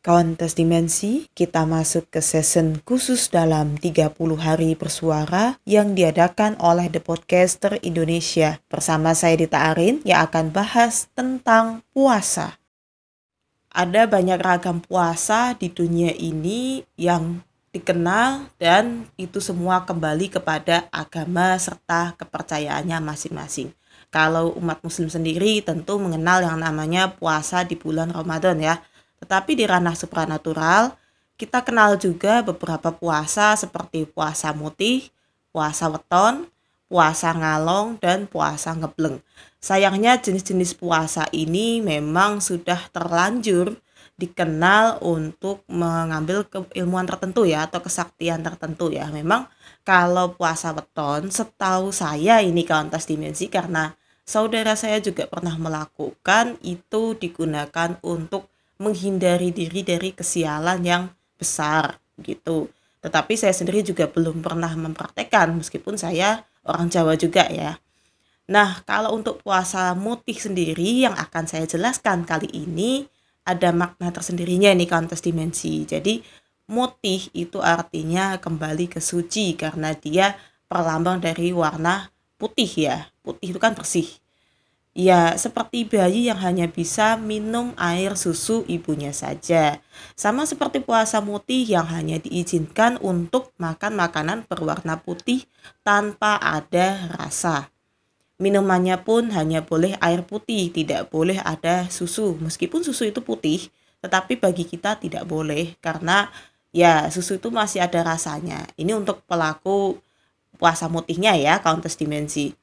Kauntas Dimensi, kita masuk ke season khusus dalam 30 hari bersuara yang diadakan oleh The Podcaster Indonesia. Bersama saya Dita Arin yang akan bahas tentang puasa. Ada banyak ragam puasa di dunia ini yang dikenal dan itu semua kembali kepada agama serta kepercayaannya masing-masing. Kalau umat muslim sendiri tentu mengenal yang namanya puasa di bulan Ramadan ya tetapi di ranah supranatural, kita kenal juga beberapa puasa seperti puasa mutih, puasa weton, puasa ngalong, dan puasa ngebleng. Sayangnya jenis-jenis puasa ini memang sudah terlanjur dikenal untuk mengambil keilmuan tertentu ya atau kesaktian tertentu ya. Memang kalau puasa weton setahu saya ini kauntas dimensi karena saudara saya juga pernah melakukan itu digunakan untuk menghindari diri dari kesialan yang besar gitu. Tetapi saya sendiri juga belum pernah mempraktekkan meskipun saya orang Jawa juga ya. Nah, kalau untuk puasa mutih sendiri yang akan saya jelaskan kali ini ada makna tersendirinya ini kontes dimensi. Jadi mutih itu artinya kembali ke suci karena dia perlambang dari warna putih ya. Putih itu kan bersih. Ya, seperti bayi yang hanya bisa minum air susu ibunya saja. Sama seperti puasa mutih yang hanya diizinkan untuk makan makanan berwarna putih tanpa ada rasa. Minumannya pun hanya boleh air putih, tidak boleh ada susu. Meskipun susu itu putih, tetapi bagi kita tidak boleh karena ya susu itu masih ada rasanya. Ini untuk pelaku puasa mutihnya ya, Countess Dimensi.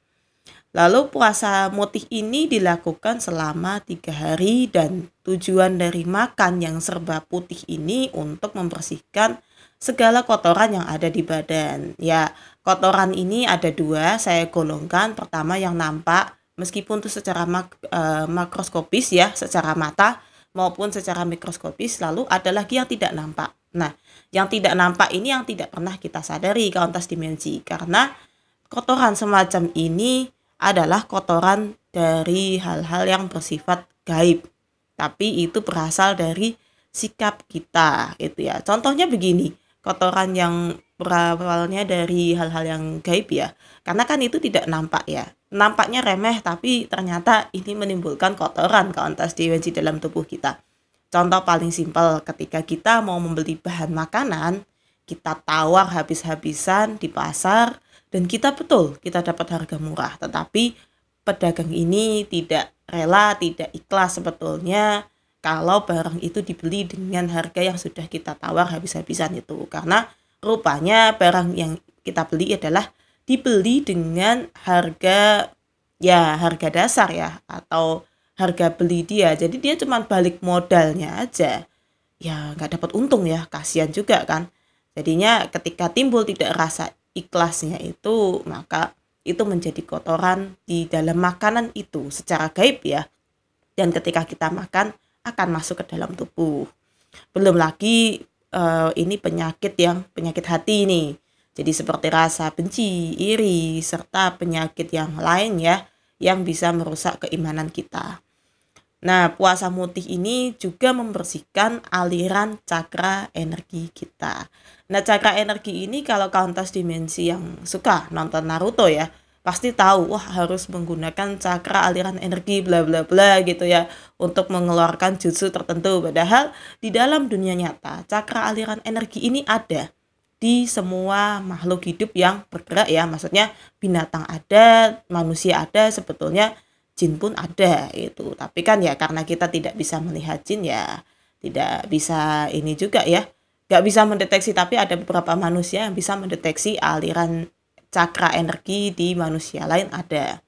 Lalu puasa mutih ini dilakukan selama tiga hari dan tujuan dari makan yang serba putih ini untuk membersihkan segala kotoran yang ada di badan. Ya, kotoran ini ada dua, saya golongkan. Pertama yang nampak, meskipun itu secara mak e, makroskopis ya, secara mata maupun secara mikroskopis, lalu ada lagi yang tidak nampak. Nah, yang tidak nampak ini yang tidak pernah kita sadari kauntas dimensi karena kotoran semacam ini adalah kotoran dari hal-hal yang bersifat gaib. Tapi itu berasal dari sikap kita gitu ya. Contohnya begini, kotoran yang berawalnya dari hal-hal yang gaib ya. Karena kan itu tidak nampak ya. Nampaknya remeh tapi ternyata ini menimbulkan kotoran kauntas dimensi dalam tubuh kita. Contoh paling simpel ketika kita mau membeli bahan makanan, kita tawar habis-habisan di pasar, dan kita betul kita dapat harga murah tetapi pedagang ini tidak rela tidak ikhlas sebetulnya kalau barang itu dibeli dengan harga yang sudah kita tawar habis-habisan itu. Karena rupanya barang yang kita beli adalah dibeli dengan harga ya harga dasar ya atau harga beli dia. Jadi dia cuma balik modalnya aja. Ya nggak dapat untung ya kasihan juga kan. Jadinya ketika timbul tidak rasa ikhlasnya itu maka itu menjadi kotoran di dalam makanan itu secara gaib ya. Dan ketika kita makan akan masuk ke dalam tubuh. Belum lagi uh, ini penyakit yang penyakit hati ini. Jadi seperti rasa benci iri serta penyakit yang lain ya yang bisa merusak keimanan kita Nah, puasa mutih ini juga membersihkan aliran cakra energi kita. Nah, cakra energi ini kalau kauntas dimensi yang suka nonton Naruto ya, pasti tahu wah harus menggunakan cakra aliran energi bla bla bla gitu ya untuk mengeluarkan jutsu tertentu. Padahal di dalam dunia nyata, cakra aliran energi ini ada di semua makhluk hidup yang bergerak ya. Maksudnya binatang ada, manusia ada sebetulnya jin pun ada itu tapi kan ya karena kita tidak bisa melihat jin ya tidak bisa ini juga ya. Nggak bisa mendeteksi tapi ada beberapa manusia yang bisa mendeteksi aliran cakra energi di manusia lain ada.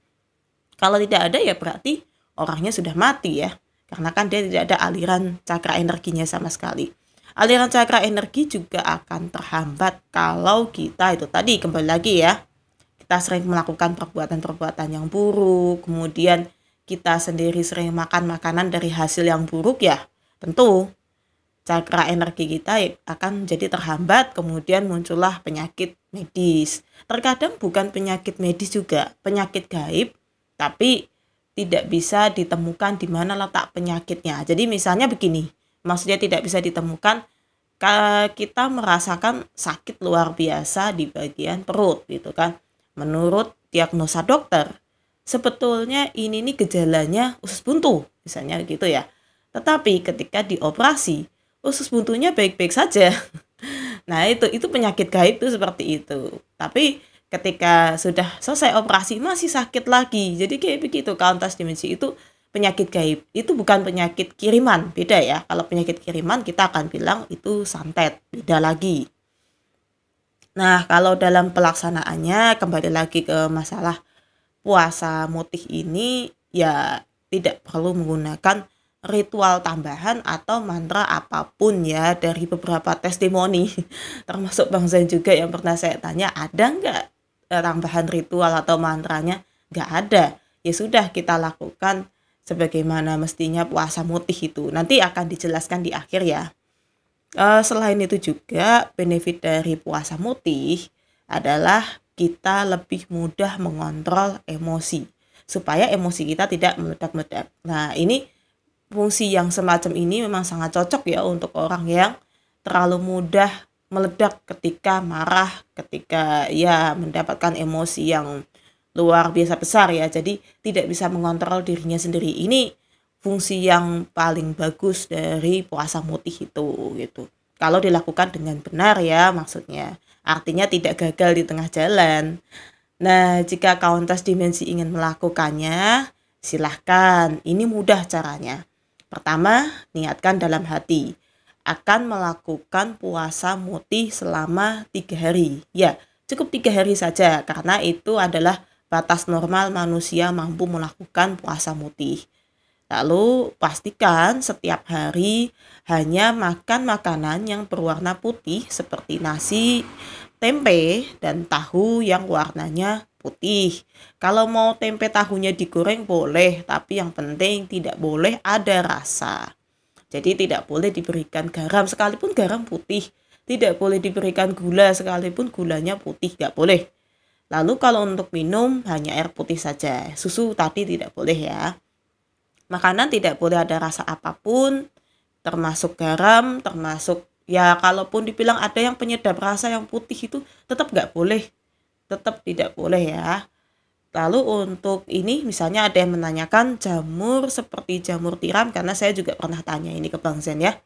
Kalau tidak ada ya berarti orangnya sudah mati ya karena kan dia tidak ada aliran cakra energinya sama sekali. Aliran cakra energi juga akan terhambat kalau kita itu tadi kembali lagi ya kita sering melakukan perbuatan-perbuatan yang buruk, kemudian kita sendiri sering makan makanan dari hasil yang buruk ya, tentu cakra energi kita akan jadi terhambat, kemudian muncullah penyakit medis. Terkadang bukan penyakit medis juga, penyakit gaib, tapi tidak bisa ditemukan di mana letak penyakitnya. Jadi misalnya begini, maksudnya tidak bisa ditemukan kita merasakan sakit luar biasa di bagian perut gitu kan menurut diagnosa dokter sebetulnya ini nih gejalanya usus buntu misalnya gitu ya. Tetapi ketika dioperasi usus buntunya baik-baik saja. Nah itu itu penyakit gaib itu seperti itu. Tapi ketika sudah selesai operasi masih sakit lagi. Jadi kayak begitu kantas dimensi itu penyakit gaib. Itu bukan penyakit kiriman beda ya. Kalau penyakit kiriman kita akan bilang itu santet beda lagi nah kalau dalam pelaksanaannya kembali lagi ke masalah puasa mutih ini ya tidak perlu menggunakan ritual tambahan atau mantra apa pun ya dari beberapa testimoni termasuk Bang Zain juga yang pernah saya tanya ada nggak eh, tambahan ritual atau mantranya nggak ada ya sudah kita lakukan sebagaimana mestinya puasa mutih itu. Nanti akan dijelaskan di akhir ya. Uh, selain itu juga benefit dari puasa mutih adalah kita lebih mudah mengontrol emosi supaya emosi kita tidak meledak-meledak. Nah, ini fungsi yang semacam ini memang sangat cocok ya untuk orang yang terlalu mudah meledak ketika marah, ketika ya mendapatkan emosi yang luar biasa besar ya jadi tidak bisa mengontrol dirinya sendiri ini fungsi yang paling bagus dari puasa mutih itu gitu. Kalau dilakukan dengan benar ya maksudnya. Artinya tidak gagal di tengah jalan. Nah jika kauntas dimensi ingin melakukannya silahkan. Ini mudah caranya. Pertama niatkan dalam hati akan melakukan puasa mutih selama tiga hari. Ya cukup tiga hari saja karena itu adalah batas normal manusia mampu melakukan puasa mutih. Lalu pastikan setiap hari hanya makan makanan yang berwarna putih seperti nasi, tempe, dan tahu yang warnanya putih. Kalau mau tempe tahunya digoreng boleh, tapi yang penting tidak boleh ada rasa. Jadi tidak boleh diberikan garam sekalipun garam putih. Tidak boleh diberikan gula sekalipun gulanya putih, nggak boleh. Lalu kalau untuk minum hanya air putih saja. Susu tadi tidak boleh ya. Makanan tidak boleh ada rasa apa pun, termasuk garam, termasuk ya kalaupun dibilang ada yang penyedap rasa yang putih itu tetap nggak boleh. Tetap tidak boleh ya. Lalu untuk ini misalnya ada yang menanyakan jamur seperti jamur tiram karena saya juga pernah tanya ini ke Bang Zen ya.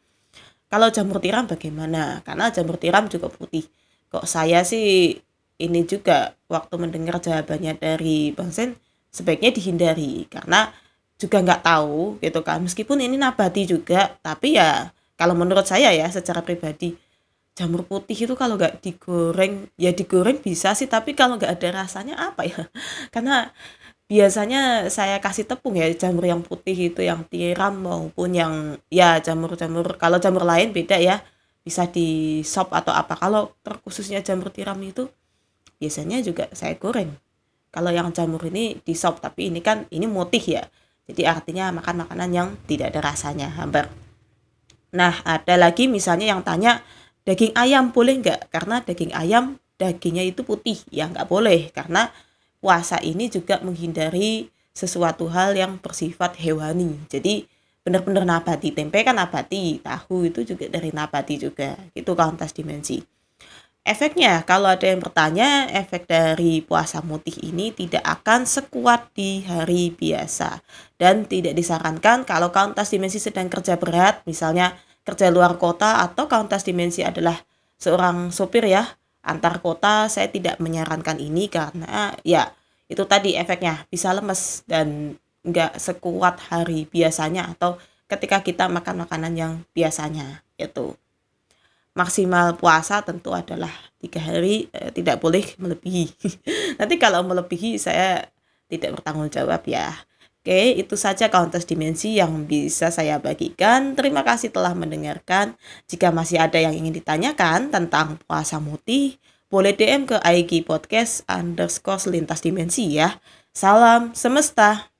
Kalau jamur tiram bagaimana? Karena jamur tiram juga putih. Kok saya sih ini juga waktu mendengar jawabannya dari Bang Sen sebaiknya dihindari karena juga nggak tahu gitu kan. Meskipun ini nabati juga tapi ya kalau menurut saya ya secara pribadi jamur putih itu kalau nggak digoreng ya digoreng bisa sih tapi kalau nggak ada rasanya apa ya? Karena biasanya saya kasih tepung ya jamur yang putih itu yang tiram maupun yang ya jamur-jamur kalau jamur lain beda ya bisa di sop atau apa. Kalau terkhususnya jamur tiram itu biasanya juga saya goreng. Kalau yang jamur ini di sop tapi ini kan ini mutih ya jadi artinya makan makanan yang tidak ada rasanya hambar. Nah ada lagi misalnya yang tanya daging ayam boleh nggak? Karena daging ayam dagingnya itu putih. Ya nggak boleh. Karena puasa ini juga menghindari sesuatu hal yang bersifat hewani. Jadi benar-benar nabati. Tempe kan nabati tahu itu juga dari nabati juga. Itu kantas dimensi Efeknya, kalau ada yang bertanya, efek dari puasa mutih ini tidak akan sekuat di hari biasa. Dan tidak disarankan kalau kauntas dimensi sedang kerja berat, misalnya kerja luar kota atau kauntas dimensi adalah seorang sopir ya, antar kota. Saya tidak menyarankan ini karena ya itu tadi efeknya bisa lemes dan nggak sekuat hari biasanya atau ketika kita makan makanan yang biasanya itu maksimal puasa tentu adalah tiga hari eh, tidak boleh melebihi nanti kalau melebihi saya tidak bertanggung jawab ya Oke, itu saja kontes dimensi yang bisa saya bagikan. Terima kasih telah mendengarkan. Jika masih ada yang ingin ditanyakan tentang puasa mutih, boleh DM ke IG Podcast underscore lintas dimensi ya. Salam semesta.